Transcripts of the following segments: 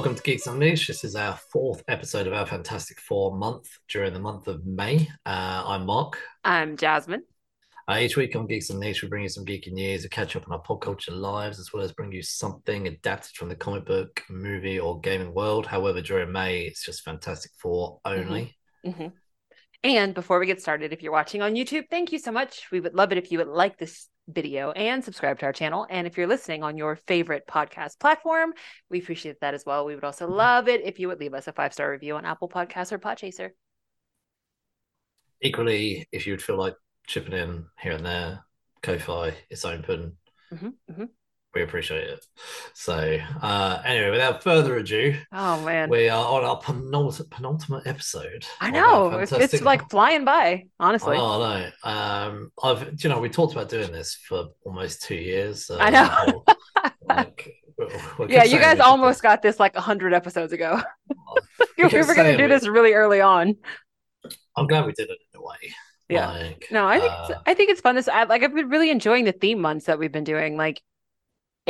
Welcome to Geeks Unleashed. This is our fourth episode of our Fantastic Four month during the month of May. Uh, I'm Mark. I'm Jasmine. Uh, each week on Geeks Unleashed, we bring you some geeky news, a catch up on our pop culture lives, as well as bring you something adapted from the comic book, movie, or gaming world. However, during May, it's just Fantastic Four only. Mm-hmm. And before we get started, if you're watching on YouTube, thank you so much. We would love it if you would like this video and subscribe to our channel. And if you're listening on your favorite podcast platform, we appreciate that as well. We would also love it if you would leave us a five star review on Apple Podcasts or Podchaser. Equally, if you would feel like chipping in here and there, Ko-Fi, it's open. Mm-hmm, mm-hmm. We appreciate it. So, uh, anyway, without further ado, Oh man, we are on our penultimate, penultimate episode. I know it's, fantastic- it's like flying by. Honestly, Oh no! Um, I've you know we talked about doing this for almost two years. Uh, I know. like, we- we kept yeah, you guys almost got this like hundred episodes ago. We we were going to do this really early on. I'm glad we did it in a way. Yeah. Like, No, I think uh, it's, I think it's fun. This I like. I've been really enjoying the theme months that we've been doing. Like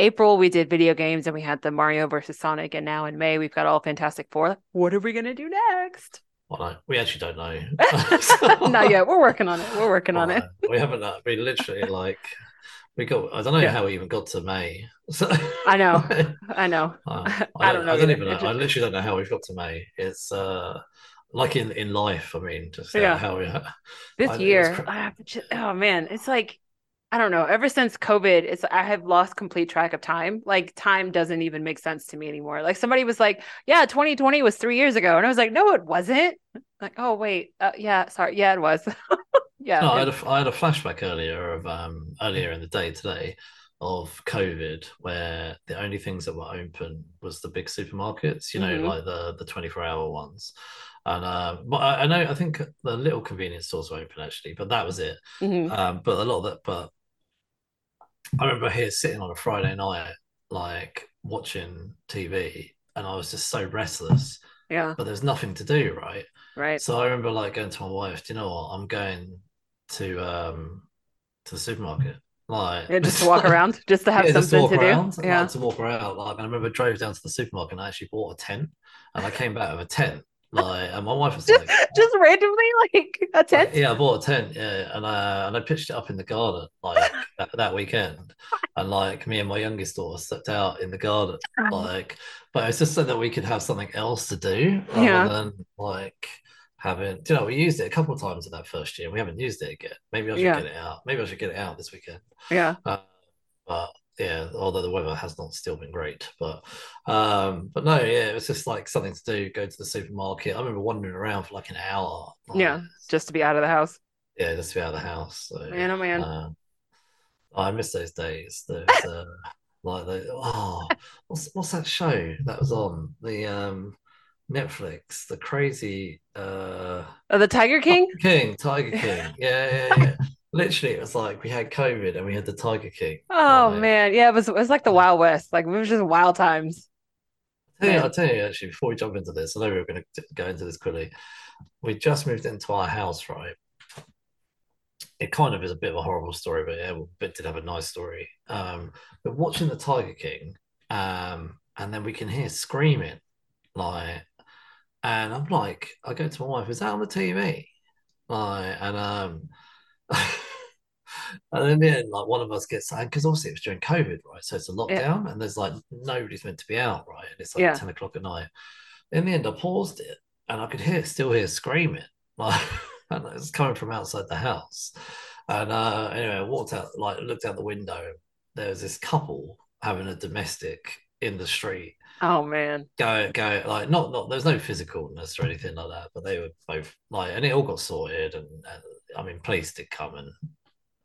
April, we did video games, and we had the Mario versus Sonic, and now in May we've got all Fantastic Four. What are we gonna do next? well, no, we actually don't know. Not yet. We're working on it. We're working on it. Uh, We haven't. Uh, we literally like we got. I don't know Yeah. how we even got to May. So, I know. I know. Uh, I I, don't don't, know I don't even know. Just- I literally don't know how we've got to May. It's uh like in in life. I mean, just Yeah. how we. Have This I- year, cr- but ju- oh man, it's like I don't know. Ever since COVID, it's I have lost complete track of time. Like time doesn't even make sense to me anymore. Like somebody was like, "Yeah, 2020 was three years ago," and I was like, "No, it wasn't." Like, oh wait, uh, yeah, sorry, yeah, it was. yeah, No, I had a, I had a flashback earlier of um earlier in the day today of COVID, where the only things that were open was the big supermarkets, you know, Mhm. like the the 24 hour ones. And uh, but I, I know I think the little convenience stores were open actually, but that was it. Mhm. Um, but a lot of that, but I remember here sitting on a Friday night, like watching TV, and I was just so restless, yeah, but there's nothing to do, right? right. So I remember like going to my wife, do you know what? I'm going to um to the supermarket. Like Yeah, just to walk around, just to have yeah, to something to, around, do. Yeah, like, to walk around. Like I remember I drove down to the supermarket and I actually bought a tent and I came back with a tent. Like and my wife was just like just randomly like a tent. yeah, I bought a tent, yeah, and uh, and I pitched it up in the garden like that, that weekend, and like me and my youngest daughter stepped out in the garden, like, but it's just so that we could have something else to do rather Yeah. than like having. You know, we used it a couple of times in that first year. We haven't used it again. Maybe I should Yeah. get it out. Maybe I should get it out this weekend. Yeah, Uh, but yeah, although the weather has not still been great, but um, but no, yeah, it was just like something to do. Go to the supermarket. I remember wandering around for like an hour. like, yeah, just to be out of the house. yeah, just to be out of the house. So, Man, oh man. um, I miss those days. Those, uh, like the oh, what's what's that show that was on the um Netflix? The crazy uh Oh, the Tiger King. King, Tiger King. Yeah, yeah, yeah. Literally, it was like we had COVID and we had the Tiger King. Oh Like, man, yeah, it was it was like the Wild West. Like it was just wild times. I tell you. I'll tell you actually, before we jump into this, I know we were going to go into this quickly. We just moved into our house, right? It kind of is a bit of a horrible story, but yeah, it did have a nice story. Um, we're watching the Tiger King, um, and then we can hear screaming, like, and I'm like, I go to my wife, is that on the TV? Like, and um, and in the end, like one of us gets, because obviously it was during COVID, right? So it's a lockdown, and there's like nobody's meant to be out, right? And it's like Yeah. 10 o'clock at night. In the end, I paused it, and I could hear, still hear screaming, like, and it was coming from outside the house. And uh, anyway, I walked out, like, looked out the window. There was this couple having a domestic in the street Oh man. go go like not not there's no physicalness or anything like that but they were both like and it all got sorted and, and I mean police did come and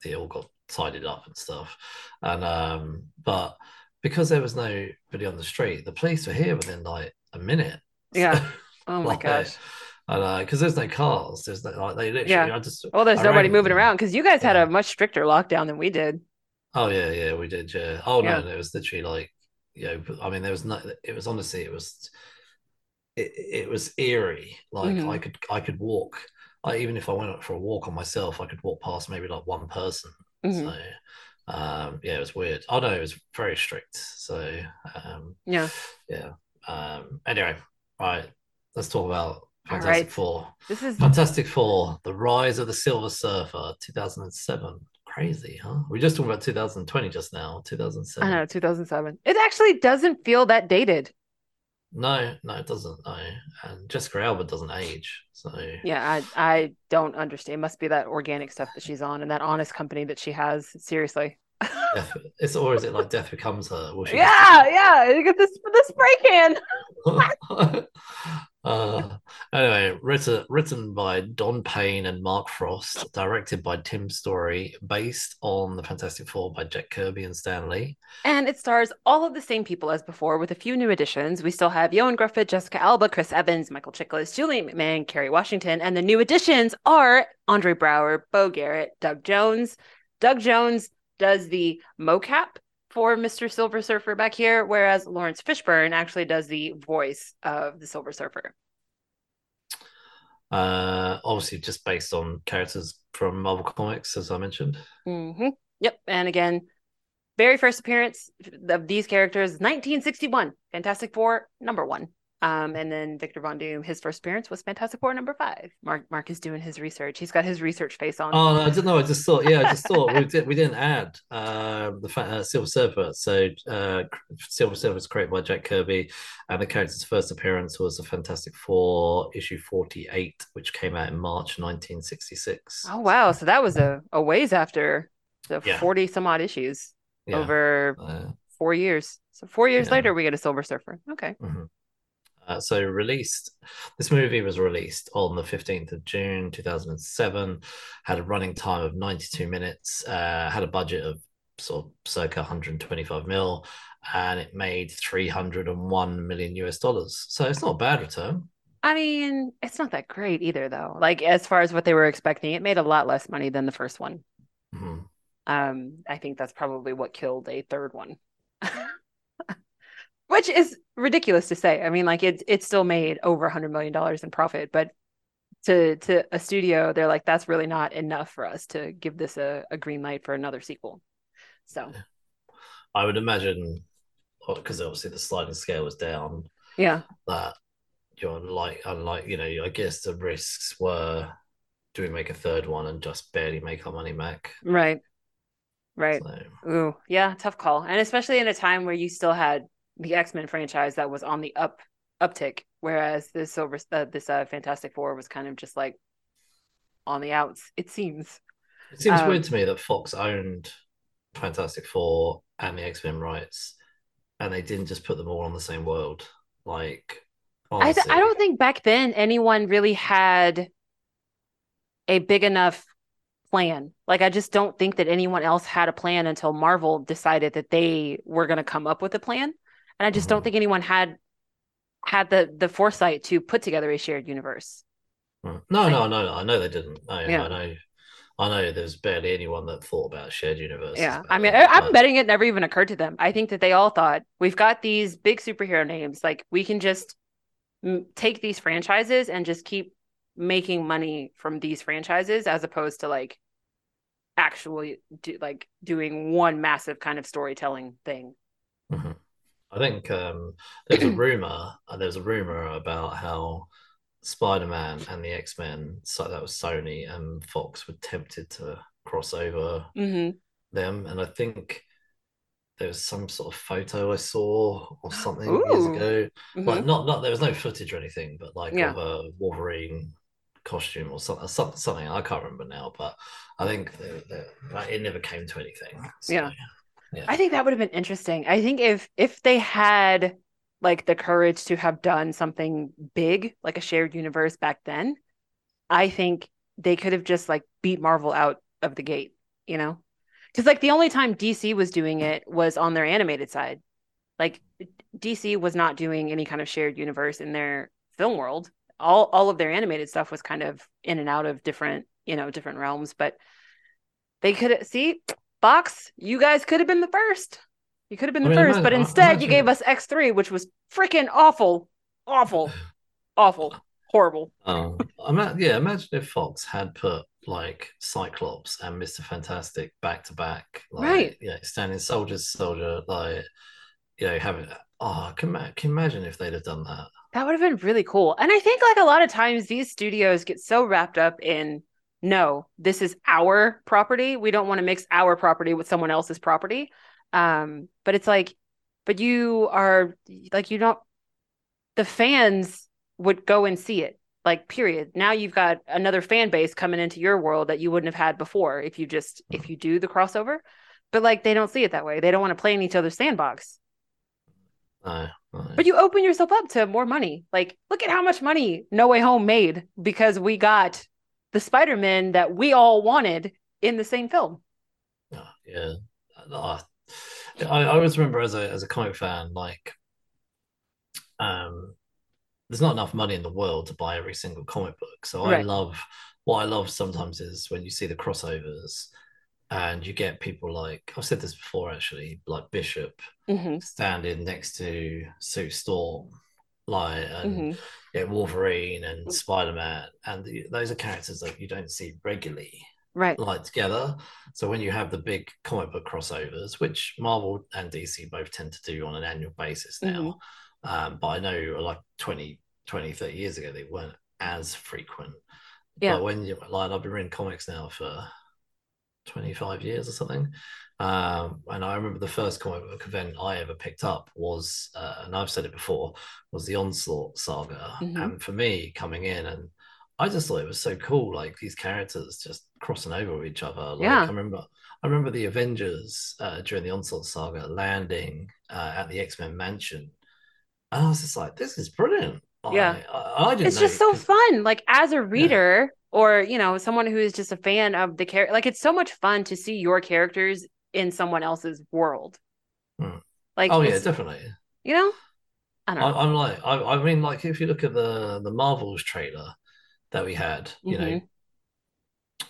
they all got tidied up and stuff and um but because there was nobody on the street the police were here within like a minute Yeah. Oh my Like, gosh. and uh because there's no cars there's no like they literally Yeah. I just Well, there's I nobody moving them. around because you guys had a much stricter lockdown than we did. Oh yeah, yeah, we did. Yeah. Oh no, Yeah. no, it was literally like, you know, I mean, there was no. It was honestly, it was, it, it was eerie. Like Mhm. I could, I could walk. I even if I went out for a walk on myself, I could walk past maybe like one person. Mhm. So, um, yeah, it was weird. I know it was very strict. So, um, Yeah. yeah. Um, anyway, right, let's talk about Fantastic right. Four. This is Fantastic Four: The Rise of the Silver Surfer, 2007. Crazy, huh? We just talked about 2020 just now. 2007. I know 2007. It actually doesn't feel that dated. No, no, it doesn't. No, and Jessica Alba doesn't age. So Yeah, I I don't understand. It must be that organic stuff that she's on and that honest company that she has. Seriously. Death, it's or is it like Death Becomes Her? Yeah, yeah. You get this the spray can. uh, anyway, written written by Don Payne and Mark Frost, directed by Tim Story, based on the Fantastic Four by Jack Kirby and Stan Lee. And it stars all of the same people as before, with a few new additions. We still have Ioan Gruffudd, Jessica Alba, Chris Evans, Michael Chiklis, Julie McMahon, Kerry Washington, and the new additions are Andre Braugher, Beau Garrett, Doug Jones. Doug Jones does the mocap for Mr. Silver Surfer back here, whereas Laurence Fishburne actually does the voice of the Silver Surfer. Uh, obviously, just based on characters from Marvel Comics, as I mentioned. Mm-hmm. Yep. And again, very first appearance of these characters, 1961, Fantastic Four, number one. Um, and then Victor Von Doom, his first appearance was Fantastic Four number five. Mark Mark is doing his research. He's got his research face on. Oh, no, I didn't know. I just thought, yeah, I just thought we did. We didn't add uh, the uh, Silver Surfer. So uh, Silver Surfer was created by Jack Kirby, and the character's first appearance was the Fantastic Four issue forty-eight, which came out in March nineteen sixty-six. Oh wow! So that was a, a ways after the Yeah. forty some odd issues Yeah. over Uh, four years. So four years Yeah. later, we get a Silver Surfer. Okay. mhm. Uh, so released, this movie was released on the 15th of June 2007, had a running time of 92 minutes, uh, had a budget of sort of circa 125 mil, and it made 301 million US dollars. So it's not a bad return. I mean, it's not that great either, though. Like as far as what they were expecting, it made a lot less money than the first one. Mhm. Um, I think that's probably what killed a third one. Which is ridiculous to say. I mean, like it it still made over a hundred million dollars in profit, but to to a studio, they're like, that's really not enough for us to give this a, a green light for another sequel. So I would imagine, because obviously the sliding scale was down, yeah. that you're like, unlike, you know, I guess the risks were do we make a third one and just barely make our money back? Right. Right. So, Ooh, yeah, tough call. And especially in a time where you still had the X-Men franchise that was on the up uptick, whereas this silver uh, this uh, Fantastic Four was kind of just like on the outs, it seems. It seems Um, weird to me that Fox owned Fantastic Four and the X Men rights, and they didn't just put them all on the same world. Like, I th- I don't think back then anyone really had a big enough plan. Like I just don't think that anyone else had a plan until Marvel decided that they were going to come up with a plan. And I just don't Mhm. think anyone had had the the foresight to put together a shared universe. No, no, no, I know they didn't. No, Yeah. I know, I know. There's barely anyone that thought about shared universes. Yeah. I mean, then, I, I'm but- betting it never even occurred to them. I think that they all thought we've got these big superhero names. Like we can just mm, take these franchises and just keep making money from these franchises as opposed to like actually do, like doing one massive kind of storytelling thing. Mhm. I think um, there's a rumor. uh, There's a rumor about how Spider-Man and the X-Men, so that was Sony and Fox, were tempted to cross over Mm-hmm. them, and I think there was some sort of photo I saw or something years ago. Mm-hmm. Like not not there was no footage or anything, but like Yeah. of a Wolverine costume or something, something, something I can't remember now. But I think that, that, that it never came to anything. So, Yeah. Yeah. I think that would have been interesting. I think if if they had like the courage to have done something big, like a shared universe back then, I think they could have just like beat Marvel out of the gate, you know? Because like the only time DC was doing it was on their animated side. Like DC was not doing any kind of shared universe in their film world. All all of their animated stuff was kind of in and out of different, you know, different realms, but they could see Fox, you guys could have been the first. You could have been the I mean, first, but imagine- instead you gave us X3, which was freaking awful, awful, awful, horrible. Oh, um, yeah, imagine if Fox had put like Cyclops and Mister Fantastic back to back, like Right. yeah, standing soldier to soldier, like you know, having oh, can, can imagine if they'd have done that? That would have been really cool. And I think like a lot of times these studios get so wrapped up in no, this is our property. We don't want to mix our property with someone else's property. Um, but it's like, but you are like you don't the fans would go and see it. Like period. Now you've got another fan base coming into your world that you wouldn't have had before if you just if you do the crossover. But like they don't see it that way. They don't want to play in each other's sandbox. But you open yourself up to more money. Like, look at how much money No Way Home made because we got the Spider-Man that we all wanted in the same film. Oh, yeah. I, I always remember as a as a comic fan, like um there's not enough money in the world to buy every single comic book. So I love what I love sometimes is when you see the crossovers and you get people like I've said this before actually, like Bishop hmm standing next to Sue Storm, like and hmm yeah, Wolverine and Spider Man, and the, those are characters that you don't see regularly Right. like together. So when you have the big comic book crossovers, which Marvel and DC both tend to do on an annual basis now, um, but I know like 20, 20, 30 years ago they weren't as frequent. Yeah. But when you like, I've been reading comics now for 25 years or something. Um, and I remember the first comic book event I ever picked up was, uh, and I've said it before, was the Onslaught saga. Mhm. And for me, coming in and I just thought it was so cool, like these characters just crossing over with each other. Like Yeah. I remember, I remember the Avengers uh, during the Onslaught saga landing uh, at the X Men mansion, and I was just like, "This is brilliant." Yeah. I, I, I didn't. It's just so fun. Like as a reader or, you know, someone who is just a fan of the character, like it's so much fun to see your characters in someone else's world. Hmm. Like, Oh yeah, definitely. you know, I don't know. I, am like, I, I mean, like if you look at the the Marvels trailer that we had, you know, Mhm.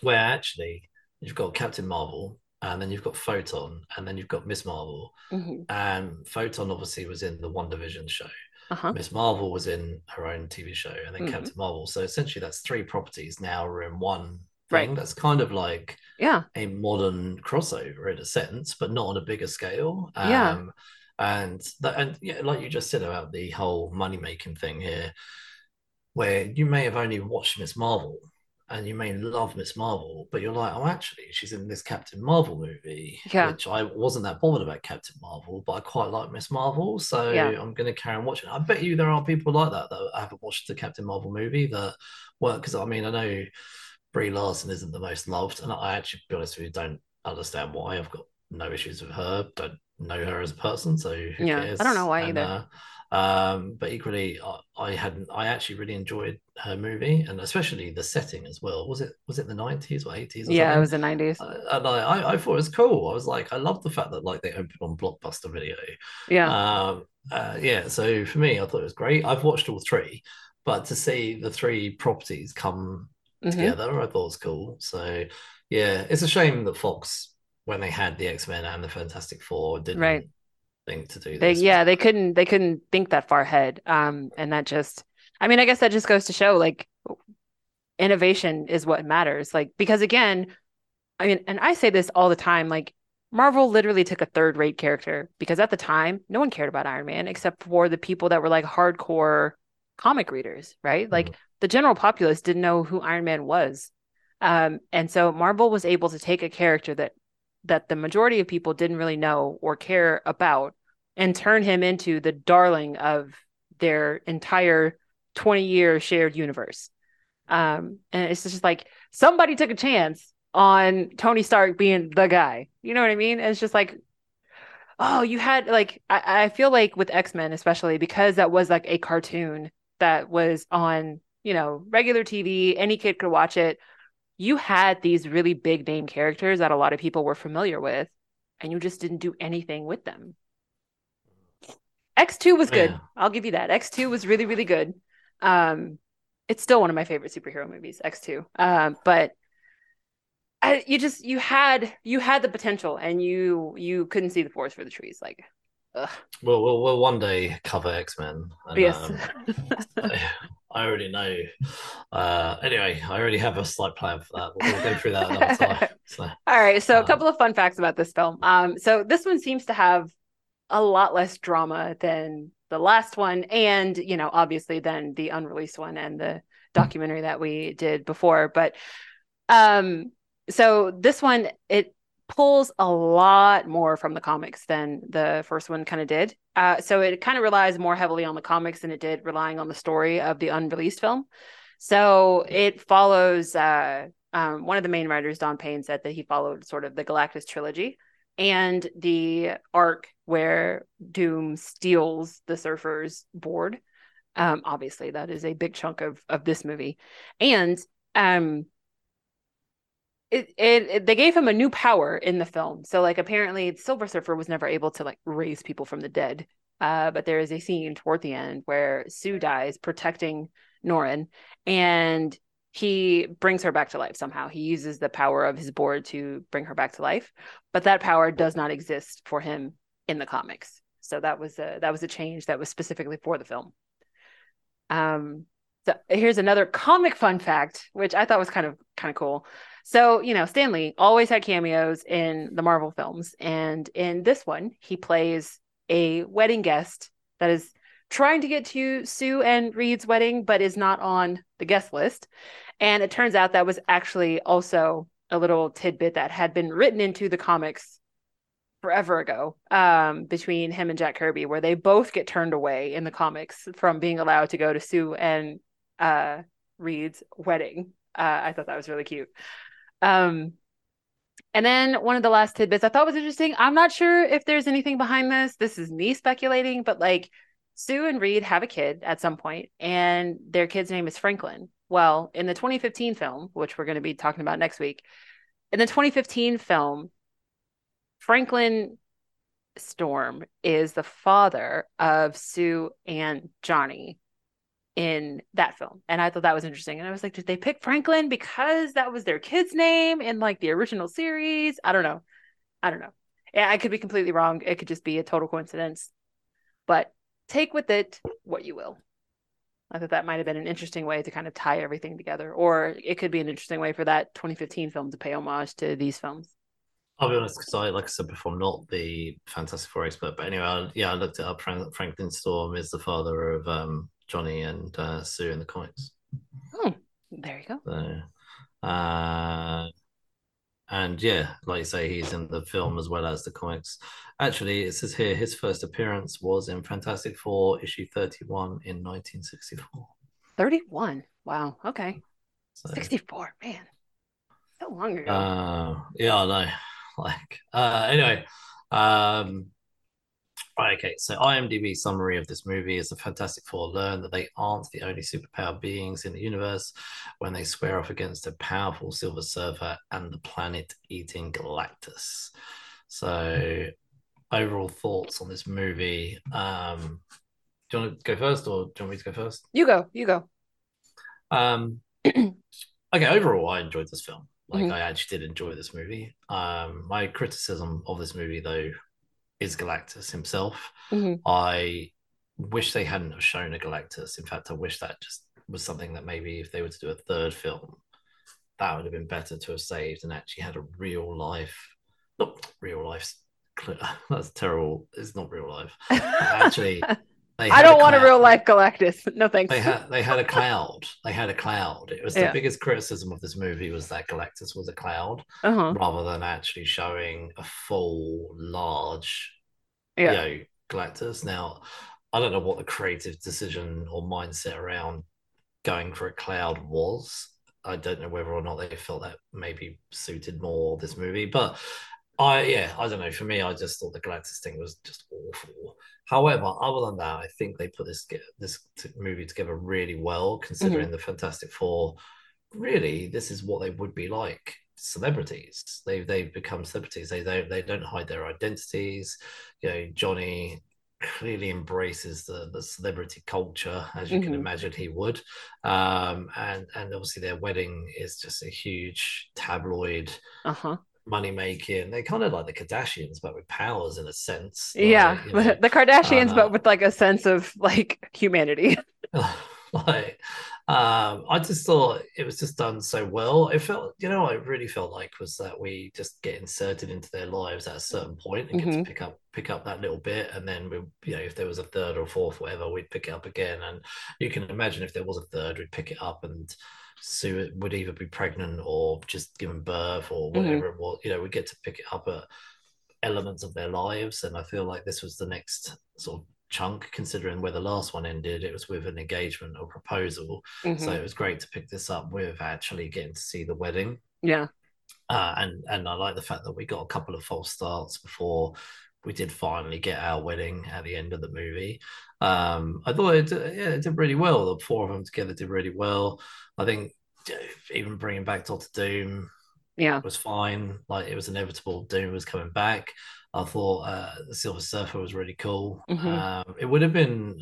where actually you've got Captain Marvel, and then you've got Photon, and then you've got Miss Marvel, Mhm. and Photon obviously was in the WandaVision show. Uh-huh. Miss Marvel was in her own TV show, and then Mhm. Captain Marvel. So essentially, that's three properties now are in one Right. thing. That's kind of like Yeah. a modern crossover in a sense, but not on a bigger scale. Yeah. Um, and that, and yeah, like you just said about the whole money making thing here, where you may have only watched Miss Marvel and you may love Miss Marvel, but you're like, oh, actually, she's in this Captain Marvel movie, Yeah. which I wasn't that bothered about Captain Marvel, but I quite like Miss Marvel, so Yeah. I'm going to carry on watching. I bet you there are people like that that haven't watched the Captain Marvel movie that work because I mean, I know Brie Larson isn't the most loved, and I actually, to be honest with you, don't understand why. I've got no issues with her. Don't know her as a person, so who Yeah, I don't know why And, either. uh, um, but equally, I, I hadn't. I actually really enjoyed her movie, and especially the setting as well. Was it was it the nineties or eighties? Yeah, it was the 90s. Uh, and I, I, I thought it was cool. I was like, I love the fact that like they opened on Blockbuster Video. Yeah. Um, uh, yeah. So for me, I thought it was great. I've watched all three, but to see the three properties come Mhm. together, I thought was cool. So yeah, it's a shame that Fox, when they had the X Men and the Fantastic Four, didn't Right. think to do They this. yeah, they couldn't they couldn't think that far ahead. Um and that just I mean, I guess that just goes to show like innovation is what matters. Like because again, I mean, and I say this all the time, like Marvel literally took a third rate character because at the time, no one cared about Iron Man except for the people that were like hardcore comic readers, right? Like the general populace didn't know who Iron Man was. Um, and so Marvel was able to take a character that that the majority of people didn't really know or care about and turn him into the darling of their entire 20 year shared universe. Um, and it's just like somebody took a chance on Tony Stark being the guy. You know what I mean? And it's just like, oh, you had like I, I feel like with X-Men, especially because that was like a cartoon that was on, you know, regular TV, any kid could watch it. You had these really big name characters that a lot of people were familiar with, and you just didn't do anything with them. X2 was good. Yeah. I'll give you that. X2 was really, really good. Um, it's still one of my favorite superhero movies, X2. Um, but I, you just you had you had the potential and you you couldn't see the forest for the trees. Like, ugh. We'll, we'll, we'll one day cover X Men. yes. I, I already know. Uh, anyway, I already have a slight plan for that. We'll, we'll go through that another time. So, All right. So a Um, couple of fun facts about this film. Um, so this one seems to have a lot less drama than the last one and you know obviously then the unreleased one and the documentary that we did before but um so this one it pulls a lot more from the comics than the first one kind of did. Uh, so it kind of relies more heavily on the comics than it did relying on the story of the unreleased film. So it follows uh, um, one of the main writers don payne said that he followed sort of the galactus trilogy and the arc where Doom steals the surfer's board. Um, obviously, that is a big chunk of of this movie, and um, it, it, they gave him a new power in the film. So, like, apparently, Silver Surfer was never able to like raise people from the dead. Uh, but there is a scene toward the end where Sue dies protecting Norrin, and he brings her back to life somehow. He uses the power of his board to bring her back to life, but that power does not exist for him in the comics. So that was a that was a change that was specifically for the film. Um so here's another comic fun fact which I thought was kind of kind of cool. So, you know, Stan Lee always had cameos in the Marvel films and in this one he plays a wedding guest that is trying to get to Sue and Reed's wedding, but is not on the guest list. And it turns out that was actually also a little tidbit that had been written into the comics forever ago um, between him and Jack Kirby, where they both get turned away in the comics from being allowed to go to Sue and uh, Reed's wedding. Uh, I thought that was really cute. Um, and then one of the last tidbits I thought was interesting. I'm not sure if there's anything behind this. This is me speculating, but like Sue and Reed have a kid at some point, and their kid's name is Franklin. Well, in the 2015 film, which we're going to be talking about next week, in the 2015 film, Franklin Storm is the father of Sue and Johnny in that film. And I thought that was interesting. And I was like, did they pick Franklin because that was their kid's name in like the original series? I don't know. I don't know. I could be completely wrong. It could just be a total coincidence. But take with it what you will. I thought that might have been an interesting way to kind of tie everything together, or it could be an interesting way for that 2015 film to pay homage to these films. I'll be honest, because I, like I said before, I'm not the Fantastic Four expert, but anyway, I, yeah, I looked it up. Frank, Franklin Storm is the father of um, Johnny and uh, Sue in the comics. Oh, there you go. So, uh, and yeah, like you say, he's in the film as well as the comics. Actually, it says here his first appearance was in Fantastic Four issue 31 in 1964. 31. Wow. Okay. So, 64. Man. So long ago. Uh, yeah, I know. Like, uh, anyway, um, okay, so IMDb summary of this movie is the Fantastic Four learn that they aren't the only superpowered beings in the universe when they square off against a powerful Silver Surfer and the planet-eating Galactus. So overall thoughts on this movie. Um, do you want to go first, or do you want me to go first? You go. You go. Um, okay. Overall, I enjoyed this film. Like, mm-hmm. I actually did enjoy this movie. Um, my criticism of this movie, though, is Galactus himself. Mm-hmm. I wish they hadn't have shown a Galactus. In fact, I wish that just was something that maybe if they were to do a third film, that would have been better to have saved and actually had a real life, not real life that's terrible. It's not real life. Actually, I don't a want a real life Galactus. No thanks. They had they had a cloud. They had a cloud. It was the yeah. biggest criticism of this movie was that Galactus was a cloud uh-huh. rather than actually showing a full large, yeah. you know, Galactus. Now, I don't know what the creative decision or mindset around going for a cloud was. I don't know whether or not they felt that maybe suited more this movie, but I yeah, I don't know. For me, I just thought the Galactus thing was just awful. However, other than that, I think they put this this movie together really well, considering mm-hmm. the Fantastic Four. Really, this is what they would be like celebrities. They they've become celebrities. They they they don't hide their identities. You know, Johnny clearly embraces the the celebrity culture as you mm-hmm. can imagine he would um and and obviously their wedding is just a huge tabloid uh-huh money making. They're kind of like the Kardashians, but with powers in a sense. Like, yeah, you know, the Kardashians, uh, but with like a sense of like humanity. like, Um, I just thought it was just done so well. It felt, you know, what I really felt like was that we just get inserted into their lives at a certain point and get Mhm. to pick up pick up that little bit, and then we, you know, if there was a third or fourth, whatever, we'd pick it up again. And you can imagine if there was a third, we'd pick it up and Sue would either be pregnant or just given birth or Mhm. whatever it was. You know, we get to pick it up at elements of their lives, and I feel like this was the next sort of chunk considering where the last one ended it was with an engagement or proposal Mhm. so it was great to pick this up with actually getting to see the wedding yeah. uh, and and I like the fact that we got a couple of false starts before we did finally get our wedding at the end of the movie. Um, I thought it, yeah, it did really well. The four of them together did really well. I think even bringing back Doctor Doom Yeah. was fine. Like it was inevitable. Doom was coming back. I thought uh, the Silver Surfer was really cool. Mhm. Um, it would have been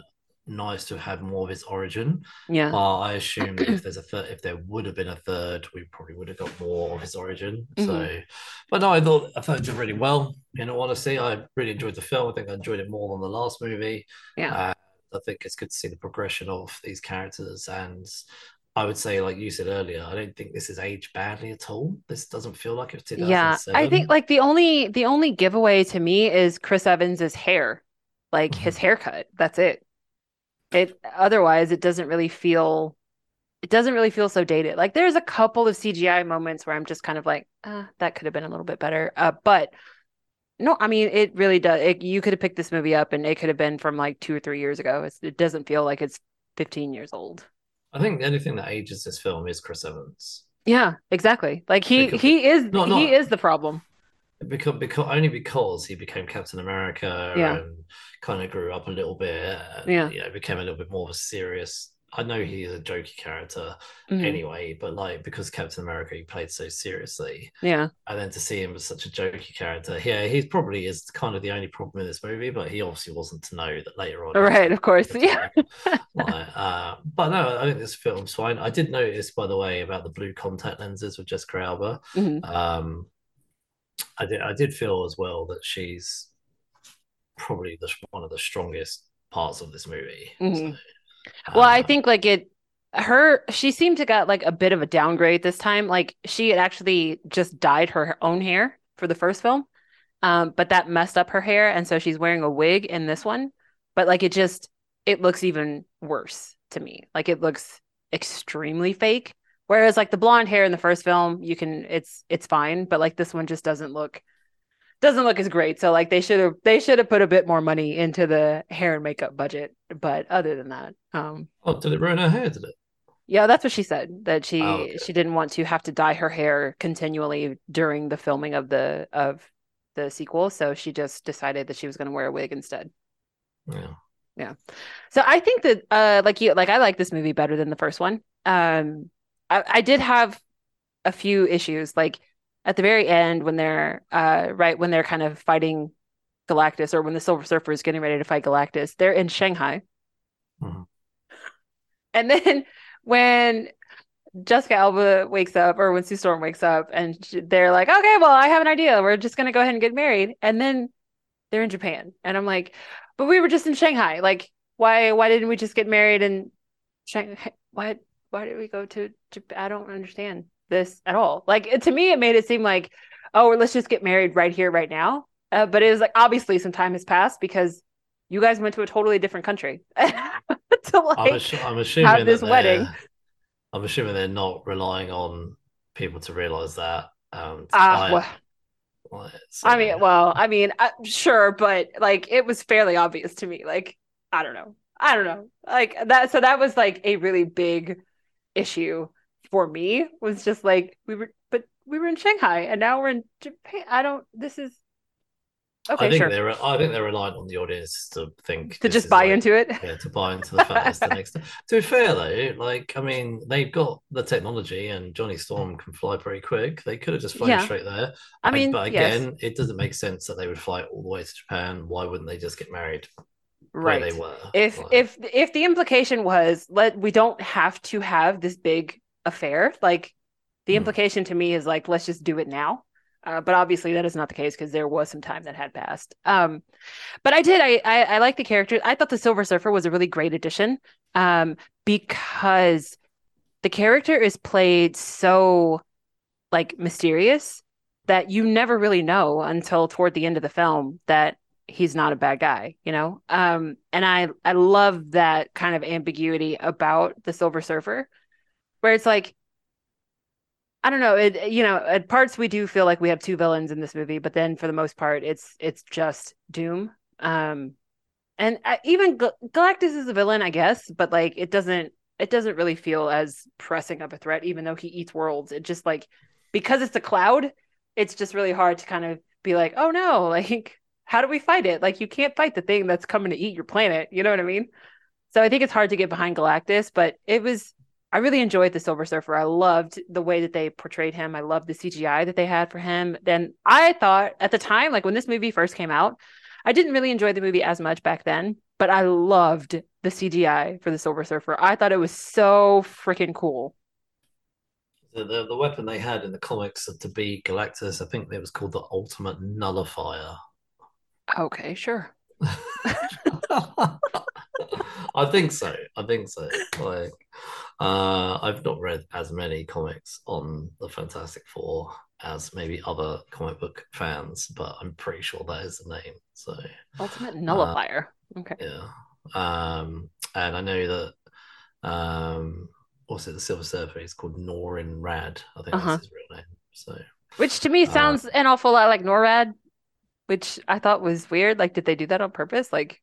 nice to have had more of his origin. Yeah. But I assume if there's a third, if there would have been a third, we probably would have got more of his origin. Mhm. So, but no, I thought I thought it did really well. In all honesty, I really enjoyed the film. I think I enjoyed it more than the last movie. Yeah. Uh, I think it's good to see the progression of these characters, and I would say, like you said earlier, I don't think this is aged badly at all. This doesn't feel like it's Yeah. I think like the only the only giveaway to me is Chris Evans's hair. Like his Mhm. haircut. That's it. It otherwise it doesn't really feel it doesn't really feel so dated. Like there's a couple of CGI moments where I'm just kind of like, uh, that could have been a little bit better. Uh, but no, I mean it really does. It, you could have picked this movie up and it could have been from like two or three years ago. It's, it doesn't feel like it's 15 years old. I think the only thing that ages this film is Chris Evans. Yeah, exactly. Like he he is No, no. he is the problem. Because because only because he became Captain America Yeah. and kind of grew up a little bit. and, Yeah. you know, became a little bit more of a serious. I know he's a jokey character Mhm. anyway, but like because Captain America he played so seriously, Yeah. and then to see him as such a jokey character, yeah, he probably is kind of the only problem in this movie. But he obviously wasn't to know that later on. Right, of course. Yeah. like, uh, but no, I think this film's fine. I did notice, by the way, about the blue contact lenses with Jessica Alba. Mhm. Um, I did. I did feel as well that she's probably the one of the strongest parts of this movie. Mhm. So, Well, I uh, think like it her she seemed to got like a bit of a downgrade this time. Like she had actually just dyed her own hair for the first film. Um, but that messed up her hair and so she's wearing a wig in this one. But like it just it looks even worse to me. Like it looks extremely fake. Whereas like the blonde hair in the first film, you can it's it's fine, but like this one just doesn't look doesn't look as great. So like they should have they should have put a bit more money into the hair and makeup budget. But other than that, um Oh, did it ruin her hair? Did it? yeah, that's what she said. That she Oh, okay. she didn't want to have to dye her hair continually during the filming of the of the sequel, so she just decided that she was going to wear a wig instead. Yeah. Yeah. So I think that uh like you like I like this movie better than the first one. Um I, I did have a few issues like at the very end when they're uh right when they're kind of fighting Galactus or when the Silver Surfer is getting ready to fight Galactus, they're in Shanghai. Mhm. And then when Jessica Alba wakes up or when Sue Storm wakes up and sh- they're like, "Okay, well, I have an idea. We're just going to go ahead and get married." And then they're in Japan. And I'm like, "But we were just in Shanghai. Like, why why didn't we just get married in Shanghai? Why why did we go to Japan? I don't understand this at all. Like, it, to me it made it seem like, "Oh, well, let's just get married right here right now." Uh, but it was like obviously some time has passed because you guys went to a totally different country to like I'm, assu- I'm assuming have this wedding. I'm assuming they're not relying on people to realize that. Um, Ah, I- well, like, I so- mean, well, I mean, uh, sure, but like it was fairly obvious to me. Like, I don't know. I don't know. Like that. So that was like a really big issue for me. Was just like we were, but we were in Shanghai and now we're in Japan. I don't. This is okay. I think sure. they're I think they're reliant on the audience to think To just buy like- into it. yeah, to buy into the fact it's the next. To be fair though, like I mean, they've got the technology, and Johnny Storm can fly pretty quick. They could have just flown Yeah. straight there. I mean, but yes, again, it doesn't make sense that they would fly all the way to Japan. Why wouldn't they just get married right. where they were? if Like, if if the implication was let we don't have to have this big affair like the Hmm. implication to me is like let's just do it now uh, but obviously that is not the case because there was some time that had passed um but i did i i, I like the character i thought the silver surfer was a really great addition um because the character is played so like mysterious that you never really know until toward the end of the film that he's not a bad guy, you know? Um, and I I love that kind of ambiguity about the Silver Surfer, where it's like, I don't know, it you know, at parts we do feel like we have two villains in this movie, but then for the most part, it's it's just Doom. Um, and I, even Gal- Galactus is a villain, I guess, but like it doesn't it doesn't really feel as pressing of a threat, even though he eats worlds. It just like because it's a cloud, it's just really hard to kind of be like, oh no, like how do we fight it? Like you can't fight the thing that's coming to eat your planet. You know what I mean? So I think it's hard to get behind Galactus, but it was I really enjoyed the Silver Surfer. I loved the way that they portrayed him. I loved the CGI that they had for him. Then I thought at the time, like when this movie first came out, I didn't really enjoy the movie as much back then, but I loved the CGI for the Silver Surfer. I thought it was so freaking cool. The, the, the weapon they had in the comics to beat Galactus, I think it was called the Ultimate Nullifier. Okay, sure. I think so. I think so. Like, uh, I've not read as many comics on the Fantastic Four as maybe other comic book fans, but I'm pretty sure that is the name. So, Ultimate Nullifier. Uh, okay. Yeah. Um, and I know that um, what's it? The Silver Surfer is called Norrin Radd. I think uh-huh. that's his real name. So, which to me uh, sounds uh, an awful lot like NORAD, which I thought was weird. Like, did they do that on purpose? Like,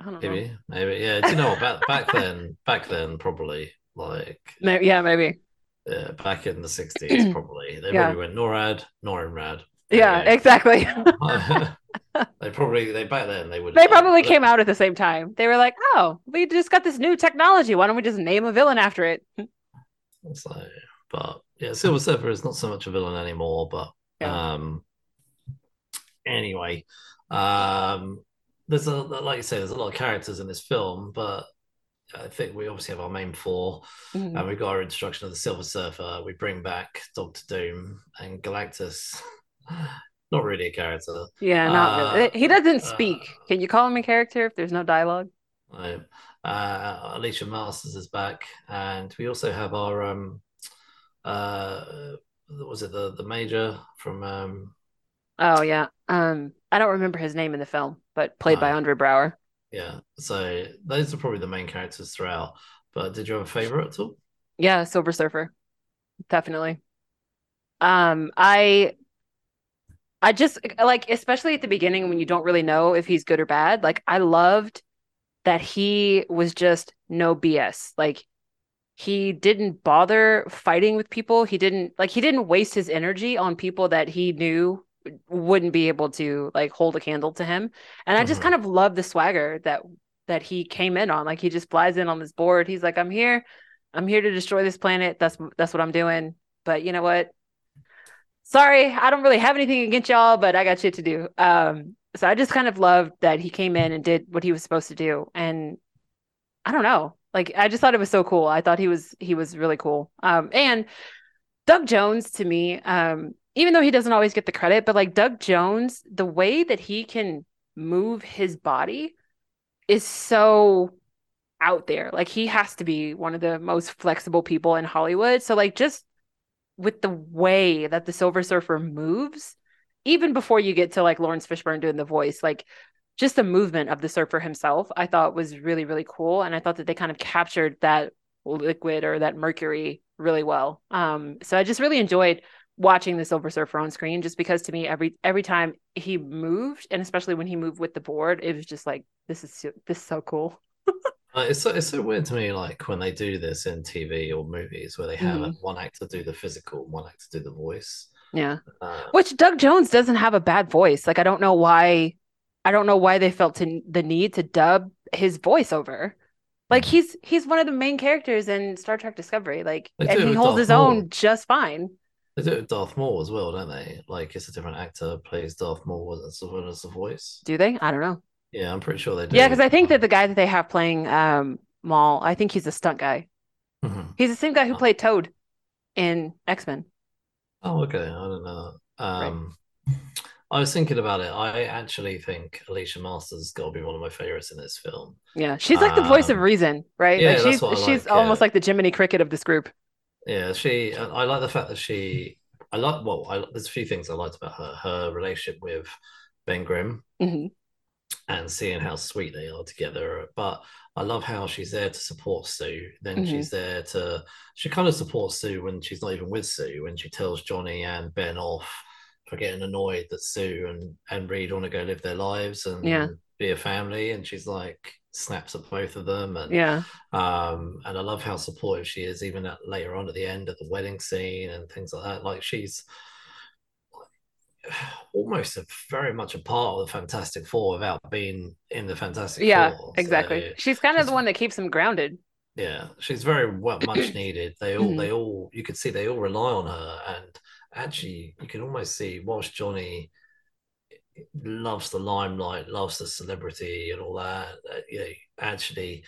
I don't maybe, know. maybe, maybe, yeah. Do you know? Back back then, back then, probably like, maybe, yeah, maybe. Yeah, back in the sixties, probably they yeah. probably went NORAD, Norrin Radd. Yeah, exactly. they probably they back then they would. They probably came out at the same time. They were like, "Oh, we just got this new technology. Why don't we just name a villain after it?" So, but yeah, Silver Surfer is not so much a villain anymore. But yeah. um, anyway, um, there's a like you say, there's a lot of characters in this film, but I think we obviously have our main 4 mm-hmm. and we've got our introduction of the Silver Surfer. We bring back Doctor Doom and Galactus. not really a character. Yeah, not uh, really. He doesn't speak. Uh, Can you call him a character if there's no dialogue? Uh, Alicia Masters is back, and we also have our um, uh, was it the the major from um. Oh yeah, um, I don't remember his name in the film, but played by Andre Braugher. Yeah, so those are probably the main characters throughout. But did you have a favorite at all? Yeah, Silver Surfer, definitely. Um, I I just like, especially at the beginning when you don't really know if he's good or bad. Like, I loved that he was just no BS. Like, he didn't bother fighting with people. He didn't like he didn't waste his energy on people that he knew wouldn't be able to like hold a candle to him. And I just mm-hmm. kind of love the swagger that that he came in on. Like he just flies in on this board. He's like, I'm here. I'm here to destroy this planet. That's that's what I'm doing. But you know what? sorry, I don't really have anything against y'all, but I got shit to do. Um, so I just kind of loved that he came in and did what he was supposed to do. And I don't know, like I just thought it was so cool. I thought he was he was really cool. Um, and Doug Jones to me, um, even though he doesn't always get the credit, but like Doug Jones, the way that he can move his body is so out there. Like he has to be one of the most flexible people in Hollywood. So like just with the way that the Silver Surfer moves, even before you get to like Laurence Fishburne doing the voice, like just the movement of the surfer himself, I thought was really, really cool. And I thought that they kind of captured that liquid or that mercury really well. Um, so I just really enjoyed watching the Silver Surfer on screen just because to me every every time he moved and especially when he moved with the board, it was just like this is so, this is so cool. Uh, it's so, it's so weird to me, like when they do this in TV or movies, where they have mm. one actor do the physical, one actor do the voice. Yeah, uh, which Doug Jones doesn't have a bad voice. Like I don't know why, I don't know why they felt to, the need to dub his voice over. Like mm. he's he's one of the main characters in Star Trek Discovery. Like and he holds his own just fine. They do it with Darth Maul as well, don't they? Like it's a different actor plays Darth Maul as well as the voice. Do they? I don't know. Yeah, I'm pretty sure they do. Yeah, because I think that the guy that they have playing um Maul, I think he's a stunt guy. Mm-hmm. He's the same guy who oh. played Toad in X Men. Oh, okay. I don't know. Um, right. I was thinking about it. I actually think Alicia Masters got to be one of my favorites in this film. Yeah, she's like the voice of um, reason, right? Yeah, like she's she's like, she's almost like the Jiminy Cricket of this group. Yeah, she. I like the fact that she. I like. Well, I, there's a few things I liked about her. Her relationship with Ben Grimm, hmm and seeing how sweet they are together. But I love how she's there to support Sue. Then Mhm. she's there to. She kind of supports Sue when she's not even with Sue. When she tells Johnny and Ben off for getting annoyed that Sue and and Reed want to go live their lives and Yeah. be a family, and she's like snaps at both of them and Yeah. um, and I love how supportive she is, even at, later on at the end of the wedding scene and things like that. Like she's almost a, very much a part of the Fantastic Four without being in the Fantastic Yeah, Four. exactly. So, she's kind of she's- the one that keeps them grounded. yeah, she's very well, much needed. They all, Mhm. they all, you could see they all rely on her, and actually, you can almost see whilst Johnny loves the limelight, loves the celebrity, and all that. uh, You know, actually,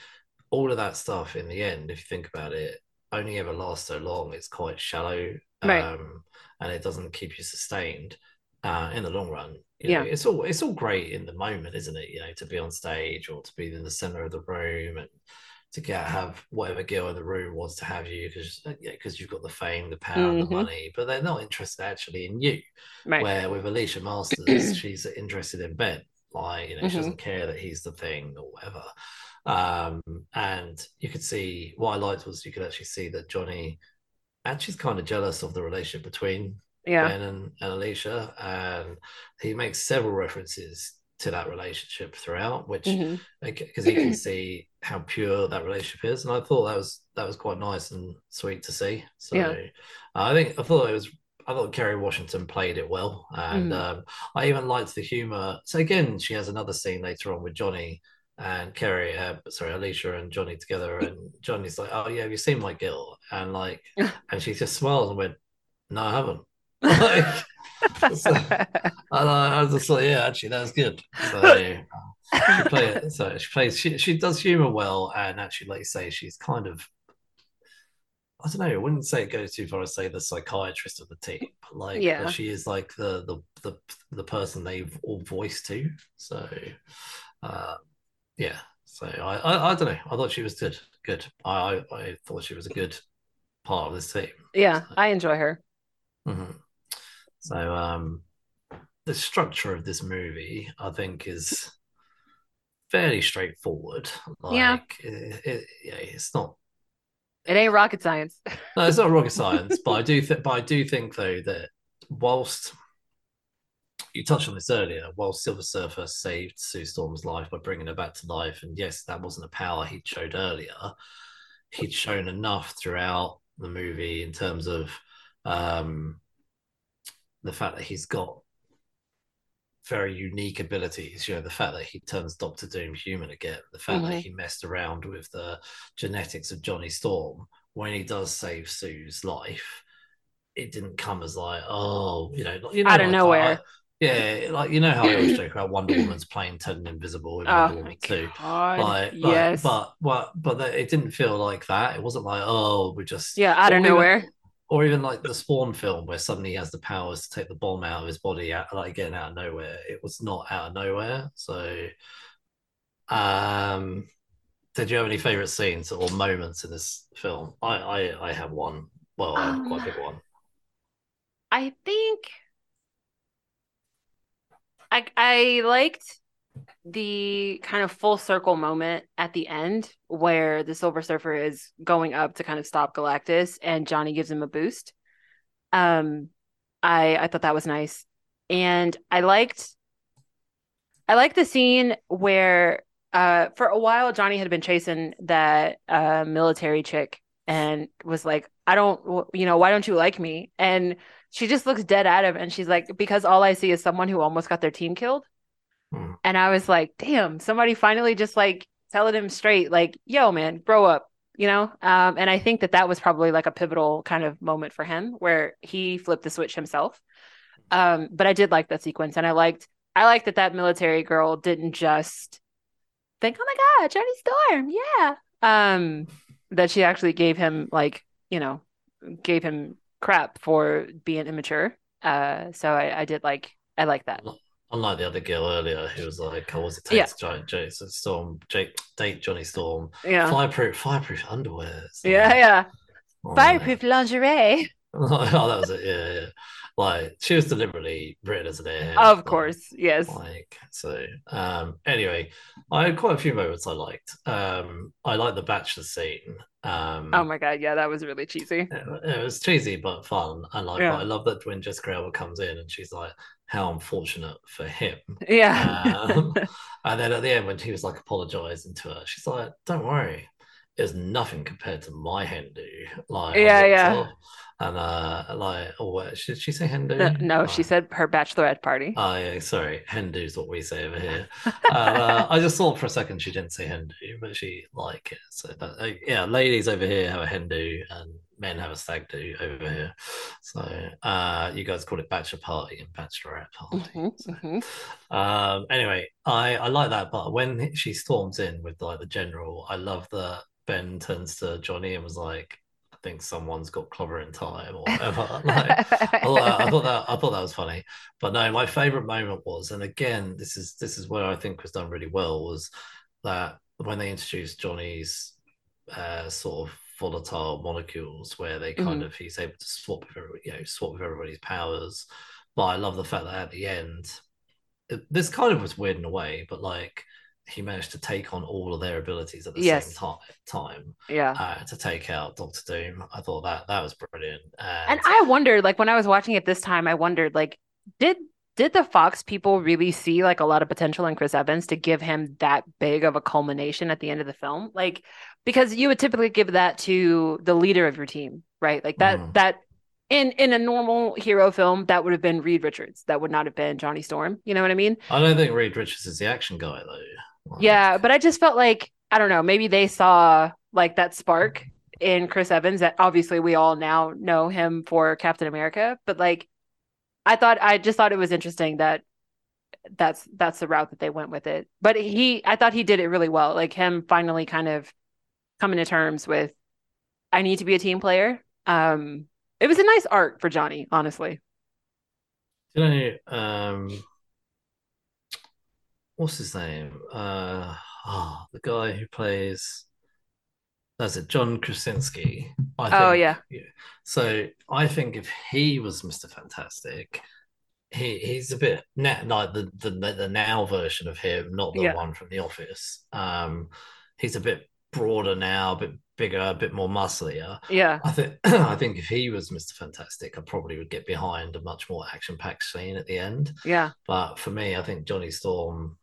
all of that stuff in the end, if you think about it, only ever lasts so long. It's quite shallow, Right. um, and it doesn't keep you sustained uh, in the long run. You Yeah. know, it's all it's all great in the moment, isn't it? You know, to be on stage or to be in the center of the room and to get have whatever girl in the room wants to have you because yeah, because you've got the fame, the power, and Mhm. the money, but they're not interested actually in you. Right. Where with Alicia Masters, she's interested in Ben. Like, you know, she Mhm. doesn't care that he's the thing or whatever. Um, and you could see what I liked was you could actually see that Johnny actually's kind of jealous of the relationship between yeah. Ben and, and Alicia, and he makes several references to that relationship throughout, which because he can see how pure that relationship is, and I thought that was that was quite nice and sweet to see. So Yeah. I think I thought it was. I thought Kerry Washington played it well, and Mhm. um, I even liked the humor. So again, she has another scene later on with Johnny and Kerry, uh, sorry, Alicia and Johnny together, and Johnny's like, "Oh yeah, have you seen my girl?" And like, and she just smiles and went, "No, I haven't." Like, so- and I, I was just like, yeah, actually, that was good. So she play so she plays she she does humor well, and actually, like you say, she's kind of I don't know. I wouldn't say it goes too far to say the psychiatrist of the team, like Yeah. she is like the the the the person they've all voiced to. So, uh, yeah. So I, I I don't know. I thought she was good. Good. I I, I thought she was a good part of this team. yeah, I enjoy her. Mhm. So um, the structure of this movie, I think, is fairly straightforward. Like, Yeah. it, it, yeah, it's not. It ain't rocket science. No, it's not rocket science, but I do think. But I do think though that whilst you touched on this earlier, while Silver Surfer saved Sue Storm's life by bringing her back to life, and yes, that wasn't a power he'd showed earlier. He'd shown enough throughout the movie in terms of um, the fact that he's got very unique abilities. You know, the fact that he turns Doctor Doom human again, the fact Mhm. that he messed around with the genetics of Johnny Storm when he does save Sue's life. It didn't come as like, oh, you know, you know, Out of like, nowhere. I- yeah, like you know how I always joke about Wonder Woman's plane turning invisible in Wonder Oh Woman god. Like, like, yes. but but but it didn't feel like that. It wasn't like, oh, we just yeah, out of nowhere. Or even like the Spawn film where suddenly he has the powers to take the bomb out of his body, out, like getting out of nowhere. It was not out of nowhere. So, um, did you have any favorite scenes or moments in this film? I I, I have one. Well, I have quite a big one. I think I I liked the kind of full circle moment at the end where the Silver Surfer is going up to kind of stop Galactus and Johnny gives him a boost. Um I I thought that was nice. And I liked I liked the scene where uh for a while Johnny had been chasing that uh military chick and was like I don't you know why don't you like me and she just looks dead at him and she's like because all I see is someone who almost got their team killed Hmm. and I was like damn somebody finally just like telling him straight like yo man grow up you know? Um and I think that that was probably like a pivotal kind of moment for him where he flipped the switch himself. Um but I did like that sequence and I liked I liked that that military girl didn't just think oh my god Johnny Storm yeah. Um that she actually gave him like you know gave him crap for being immature. Uh so I, I did like I like that Unlike the other girl earlier, who was like, "I was it Yeah. takes Giant Jason Storm, Jake, date Johnny Storm, yeah fireproof, fireproof underwear." Like- yeah yeah Oh, Fireproof lingerie. oh, that was it. Yeah, yeah. Like she was deliberately written as an airhead. Of like- course, yes. Like so. Um. Anyway, I had quite a few moments I liked. Um. I like the bachelor scene. Um. Oh my god, yeah, that was really cheesy. it, it was cheesy but fun, and like Yeah. but I love that when Jessica Alba comes in and she's like, "How unfortunate for him." Yeah. Um, and then at the end, when he was like apologizing to her, she's like, "Don't worry, it's nothing compared to my hen do." Like, Yeah, yeah. And uh, like, what should she say hen do? no, no, she said her bachelorette party. Oh yeah, sorry, hen do is what we say over here. uh, I just thought for a second she didn't say hen do, but she like it. So that, uh, yeah, ladies over here have a hen do and men have a stag do over here. So uh, you guys call it bachelor party and bachelorette party. Mhm, So, mhm. um, anyway, I I like that, but when she storms in with like the general, I love that Ben turns to Johnny and was like, "I think someone's got clobbering time or whatever." like, I thought, I thought that I thought that was funny. But no, my favorite moment was, and again, this is this is where I think was done really well, was that when they introduced Johnny's uh, sort of volatile molecules, where they kind Mhm. of he's able to swap with you know, swap with everybody's powers. But I love the fact that at the end, it- this kind of was weird in a way, but like he managed to take on all of their abilities at the Yes. same time. Time yeah. uh, to take out Doctor Doom. I thought that that was brilliant. And I wondered, like when I was watching it this time, I wondered, like, did did the Fox people really see like a lot of potential in Chris Evans to give him that big of a culmination at the end of the film? Like, because you would typically give that to the leader of your team, right? Like that Mhm. that in in a normal hero film, that would have been Reed Richards. That would not have been Johnny Storm. You know what I mean? I don't think Reed Richards is the action guy though. Like, Yeah, but I just felt like I don't know, maybe they saw like that spark in Chris Evans that obviously we all now know him for Captain America, but like I thought I just thought it was interesting that that's that's the route that they went with it. But he I thought he did it really well. Like him finally kind of coming to terms with I need to be a team player. Um it was a nice arc for Johnny, honestly. you know, um, what's his name? Uh, oh, the guy who plays. That's it, John Krasinski. I think, Oh, think, yeah. So I think if he was Mr. Fantastic, he he's a bit like the, the the now version of him, not the Yeah. one from The Office. Um, he's a bit broader now, a bit bigger, a bit more musclier. Yeah. I think I think if he was Mr. Fantastic, I probably would get behind a much more action-packed scene at the end. Yeah. But for me, I think Johnny Storm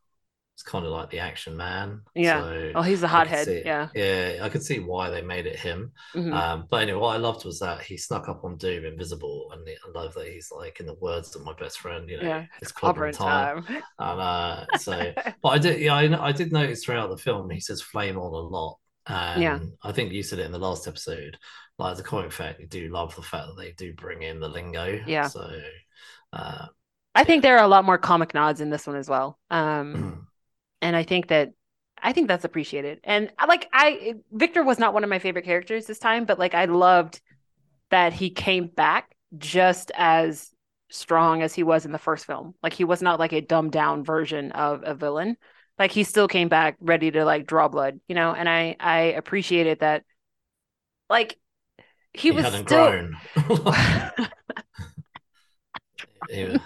is kind of like the action man. Yeah. So Oh, he's a hothead. Yeah. Yeah, I could see why they made it him. Mhm. Um, but anyway, what I loved was that he snuck up on Doom invisible, and I love that he's like, in the words of my best friend, you know, Yeah. it's Clobbering time. time. And uh, so, but I did, yeah, I, I did notice throughout the film he says flame on a lot. And Yeah. I think you said it in the last episode. Like as a comic fan, you do love the fact that they do bring in the lingo. Yeah. So, uh, I think there are a lot more comic nods in this one as well. Um, and I think that I think that's appreciated. And I like I Victor was not one of my favorite characters this time, but like I loved that he came back just as strong as he was in the first film. Like he was not like a dumbed down version of a villain. Like he still came back ready to like draw blood, you know. And I I appreciated that. Like he, he, was still. grown. he, was-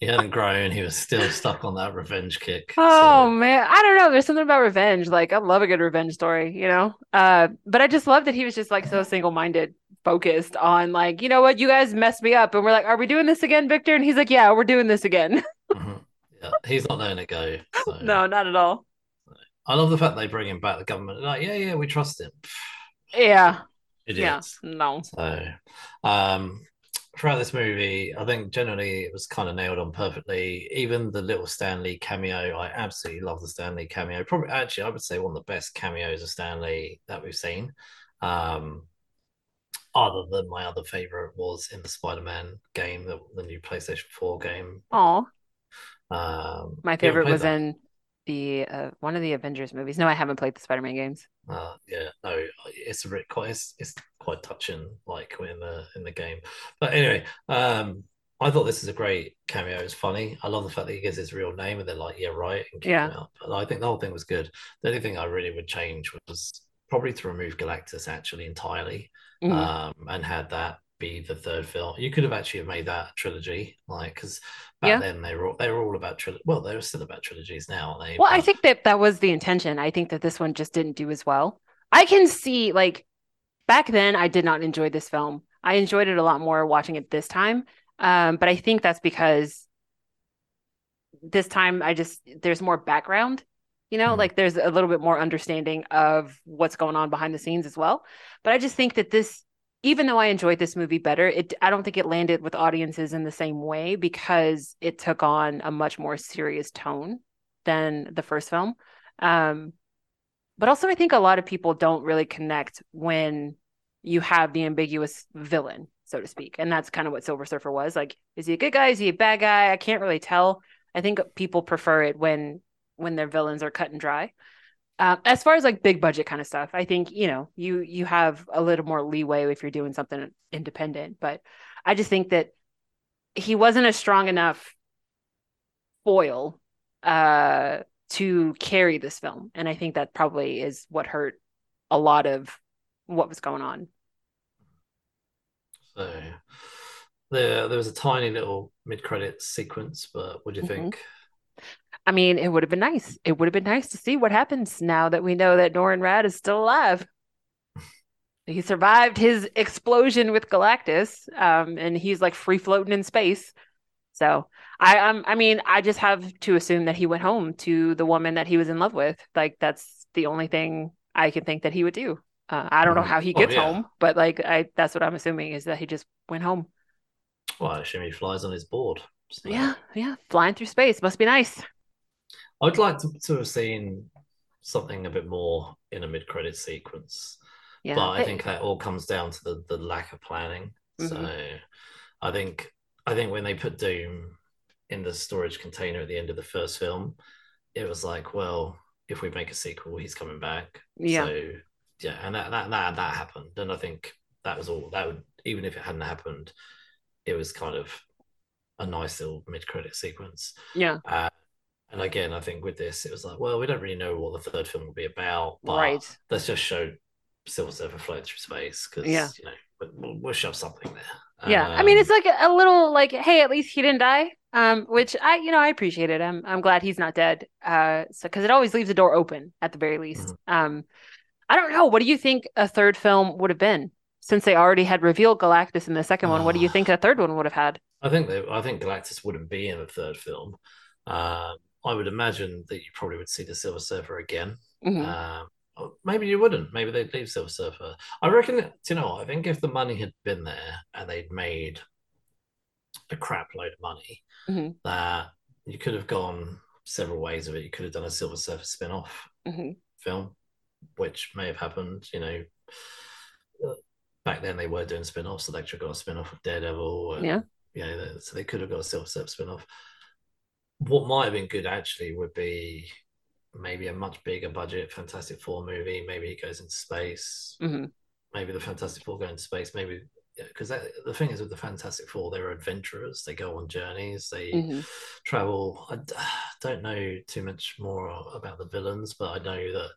he hadn't grown. He was still stuck on that revenge kick. Oh So, man, I don't know. There's something about revenge. Like I love a good revenge story, you know. Uh, but I just love that he was just like so single-minded, focused on like, you know what, you guys messed me up, and we're like, are we doing this again, Victor? And he's like, yeah, we're doing this again. mhm. yeah, he's not letting it go. So. no, not at all. I love the fact they bring him back. The government, like, yeah, yeah, we trust him. Yeah, Idiots. yeah, no, So, um, throughout this movie, I think generally it was kind of nailed on perfectly. Even the little Stan Lee cameo, I absolutely love the Stan Lee cameo. Probably, actually, I would say one of the best cameos of Stan Lee that we've seen. Um, other than my other favorite was in the Spider-Man game, the, the new PlayStation 4 game. oh, Um, my favorite was that? in the uh, one of the Avengers movies. No, I haven't played the Spider-Man games. Uh, yeah, no, it's a bit quite it's, it's quite touching, like in the in the game. But anyway, um, I thought this is a great cameo. It's funny. I love the fact that he gives his real name and they're like, yeah, right, and Yeah. him out. But I think the whole thing was good. The only thing I really would change was probably to remove Galactus actually entirely, Mhm. um, and had that be the third film. You could have actually made that a trilogy, like because back Yeah. then they were all, they were all about trilogy. Well, they were still about trilogies now, aren't they? Well, I think that that was the intention. I think that this one just didn't do as well. I can see, like, back then, I did not enjoy this film. I enjoyed it a lot more watching it this time. Um, but I think that's because this time I just, there's more background, you know, Mhm. like there's a little bit more understanding of what's going on behind the scenes as well. But I just think that this, even though I enjoyed this movie better, it, I don't think it landed with audiences in the same way because it took on a much more serious tone than the first film. Um, but also, I think a lot of people don't really connect when you have the ambiguous villain, so to speak. And that's kind of what Silver Surfer was. Like, is he a good guy? Is he a bad guy? I can't really tell. I think people prefer it when when their villains are cut and dry. Um, as far as like big budget kind of stuff, I think you know you you have a little more leeway if you're doing something independent. But I just think that he wasn't a strong enough foil uh, to carry this film, and I think that probably is what hurt a lot of what was going on. So there, there was a tiny little mid-credit sequence, but what do you Mhm. think? I mean, it would have been nice. It would have been nice to see what happens now that we know that Norrin Radd is still alive. He survived his explosion with Galactus, um, and he's like free floating in space. So I, um, I mean, I just have to assume that he went home to the woman that he was in love with. Like that's the only thing I can think that he would do. Uh, I don't know Mhm. how he Oh, gets yeah. home, but like I, that's what I'm assuming is that he just went home. Well, I assume he flies on his board. So Yeah, yeah, flying through space must be nice. I'd like to, to have seen something a bit more in a mid-credit sequence. Yeah, but I think that all comes down to the, the lack of planning. Mhm. So I think I think when they put Doom in the storage container at the end of the first film, it was like, well, if we make a sequel, he's coming back. Yeah. So yeah, and that that that, that happened. And I think that was all that would even if it hadn't happened, it was kind of a nice little mid-credit sequence. yeah, Uh, and again, I think with this, it was like, well, we don't really know what the third film will be about, but right. let's just show Silver Surfer floating through space because Yeah. you know we'll, we'll shove something there. Yeah, I mean, Um, it's like a little like, hey, at least he didn't die. Um, which I, you know, I appreciate it. I'm, I'm glad he's not dead. Uh, so because it always leaves the door open at the very least. Um, I don't know. What do you think a third film would have been? Since they already had revealed Galactus in the second one, what do you think a third one would have had? I think that I think Galactus wouldn't be in a third film. Um, I would imagine that you probably would see the Silver Surfer again. Mhm. Um, maybe you wouldn't. Maybe they'd leave Silver Surfer. I reckon. Do you know? what? I think if the money had been there and they'd made a crap load of money, Mhm. that you could have gone several ways of it. You could have done a Silver Surfer spin-off Mhm. film, which may have happened. You know, back then they were doing spin-offs. Elektra got a spin-off of Daredevil. And, Yeah. You know, so they could have got a Silver Surfer spin-off. What might have been good actually would be maybe a much bigger budget Fantastic Four movie. Maybe it goes into space. Mhm. Maybe the Fantastic Four go into space. Maybe because the thing is with the Fantastic Four, they're adventurers. They go on journeys. They Mhm. travel. I don't know too much more about the villains, but I know that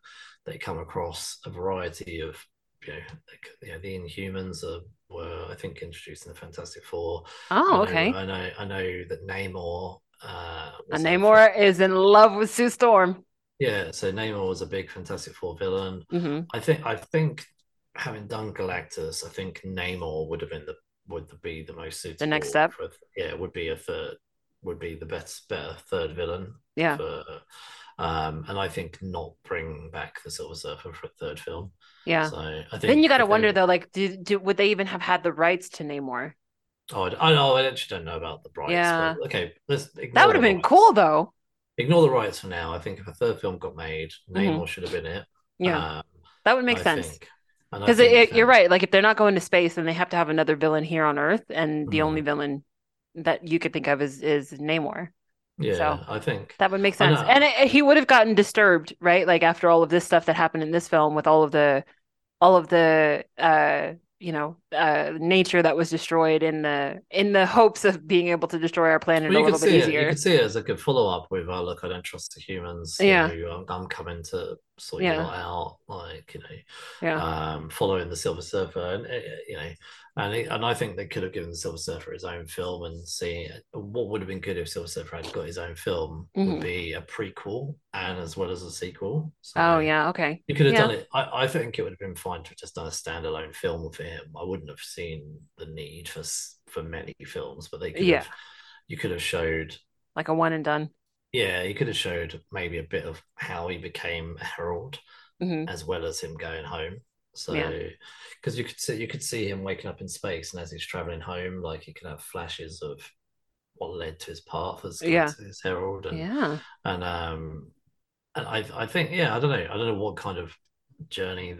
they come across a variety of you know, like, you know the Inhumans are, were I think introduced in the Fantastic Four. I Oh, know- okay. I know. I know that Namor. Uh, And Namor is in love with Sue Storm. Yeah, so Namor was a big Fantastic Four villain. hmm I think. I think having done Galactus, I think Namor would have been the would be the most suitable. The next step? For, yeah, would be a third. Would be the best, better third villain. Yeah. For, um, and I think not bring back the Silver Surfer for a third film. Yeah. So I think Then you got to if they- wonder though, like, did, did would they even have had the rights to Namor? Oh, I, know. I actually don't know about the rights. Yeah. But okay, let's. That would have been cool though. Ignore the rights for now. I think if a third film got made, Namor should have been it. Mm-hmm. Yeah, Um, that would make I sense. think. And I Because you're right. Like if they're not going to space, then they have to have another villain here on Earth, and the Mhm. only villain that you could think of is is Namor. Yeah, So- I think. That would make sense. And it, he would have gotten disturbed, right? Like after all of this stuff that happened in this film, with all of the, all of the, uh, you know, uh, nature that was destroyed in the in the hopes of being able to destroy our planet Well, a you little bit see it. You easier. could see it as a good follow up with, "Oh, look, I don't trust the humans. You Yeah. know, I'm, I'm coming to sort Yeah. lot out, like you know, Yeah. um, following the Silver Surfer, and uh, you know, and it, and I think they could have given the Silver Surfer his own film and see what would have been good if Silver Surfer had got his own film Mhm. would be a prequel and as well as a sequel. So oh yeah. Okay. you could have Yeah. done it. I, I think it would have been fine to have just done a standalone film for him. I wouldn't have seen the need for for many films, but they could Yeah. have. You could have showed Like a one and done. Yeah, you could have showed maybe a bit of how he became a herald hmm as well as him going home. So, Yeah. because you could see you could see him waking up in space, and as he's traveling home, like he could have flashes of what led to his path as Yeah. his herald, and Yeah. and um, and I I think yeah, I don't know, I don't know what kind of journey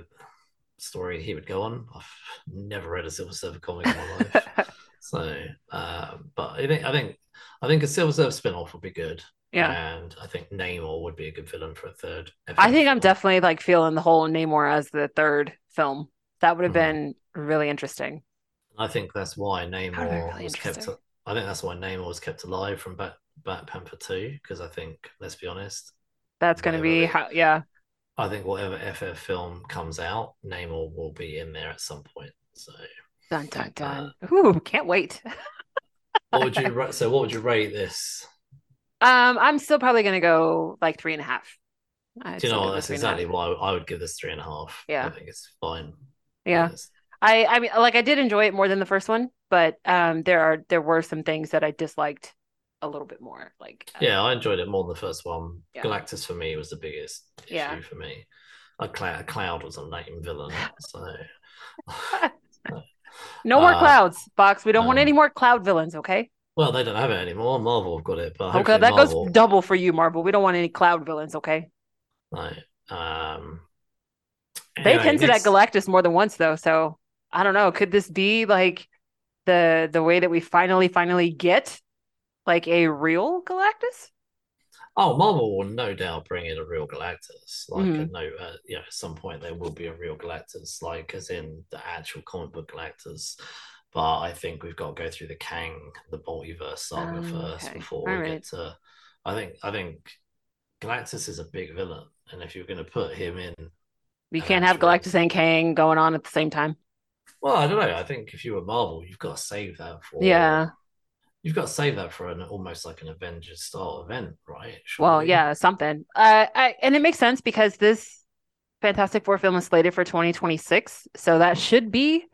story he would go on. I've never read a Silver Surfer comic in my life, so uh, but I think I think I think a Silver Surfer spin-off would be good. Yeah. And I think Namor would be a good villain for a third. I think I'm definitely like feeling the whole Namor as the third film. That would have Mhm. been really interesting. I think that's why Namor really was kept. I think that's why Namor was kept alive from Bat, Bat Panther two because I think let's be honest, That's going to be how, yeah. I think whatever FF film comes out, Namor will be in there at some point. So, Dun dun Uh, dun. Ooh, can't wait. what would you so what would you rate this? Um, I'm still probably going to go like three and a half. I'd Do you know what? That's three and a half. exactly why I would give this three and a half. Yeah. I think it's fine. Yeah. I I mean like I did enjoy it more than the first one, but um there are there were some things that I disliked a little bit more. Like uh, Yeah, I enjoyed it more than the first one. Yeah. Galactus for me was the biggest issue Yeah. for me. A Cloud, Cloud was a lame villain, so no more uh, clouds, Fox. We don't want um, any more cloud villains, okay? Well, they don't have it anymore. Marvel have got it, but Okay, that Marvel, goes double for you, Marvel. We don't want any cloud villains, okay? Right. Um, They've anyway, hinted next- at Galactus more than once though, so I don't know. Could this be like the the way that we finally finally get like a real Galactus? Oh, Marvel will no doubt bring in a real Galactus. Like, Mhm. I uh, you know, at some point there will be a real Galactus, like as in the actual comic book Galactus. But I think we've got to go through the Kang, the multiverse saga Um, first okay. before we All right. get to. I think I think Galactus is a big villain, and if you're going to put him in, We can't have Galactus and Kang going on at the same time. well, I don't know. I think if you were Marvel, you've got to save that for. Yeah. You've got to save that for an almost like an Avengers style event, right? Well, yeah, something. Uh, I, and it makes sense because this Fantastic Four film is slated for 2026, so that should be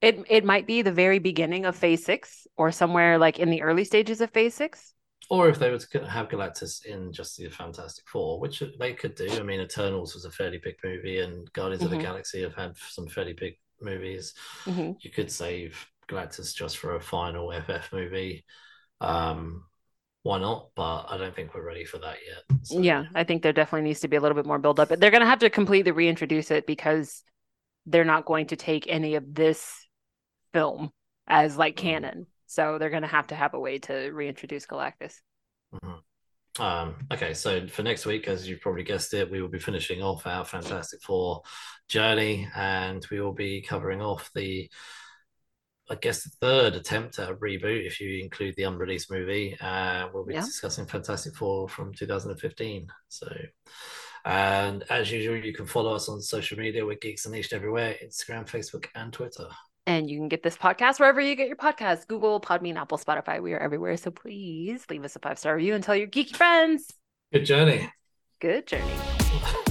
it. It might be the very beginning of Phase Six, or somewhere like in the early stages of Phase Six. Or if they were to have Galactus in just the Fantastic Four, which they could do. I mean, Eternals was a fairly big movie, and Guardians of Mhm. the Galaxy have had some fairly big movies. Mhm. You could save Galactus just for a final FF movie. Um, why not? But I don't think we're ready for that yet. So, Yeah, I think there definitely needs to be a little bit more build up. But they're going to have to completely reintroduce it because they're not going to take any of this film as like Mhm. canon. So they're going to have to have a way to reintroduce Galactus. Mhm. Um, okay, so for next week, as you've probably guessed it, we will be finishing off our Fantastic Four journey, and we will be covering off the, I guess, the third attempt at a reboot, if you include the unreleased movie. Uh, we'll be Yeah. discussing Fantastic Four from 2015. So, and as usual, you can follow us on social media. We're Geeks Unleashed everywhere Instagram, Facebook, and Twitter. And you can get this podcast wherever you get your podcasts Google, Podbean, Apple, Spotify. We are everywhere. So please leave us a five star review and tell your geeky friends. Good journey. Good journey.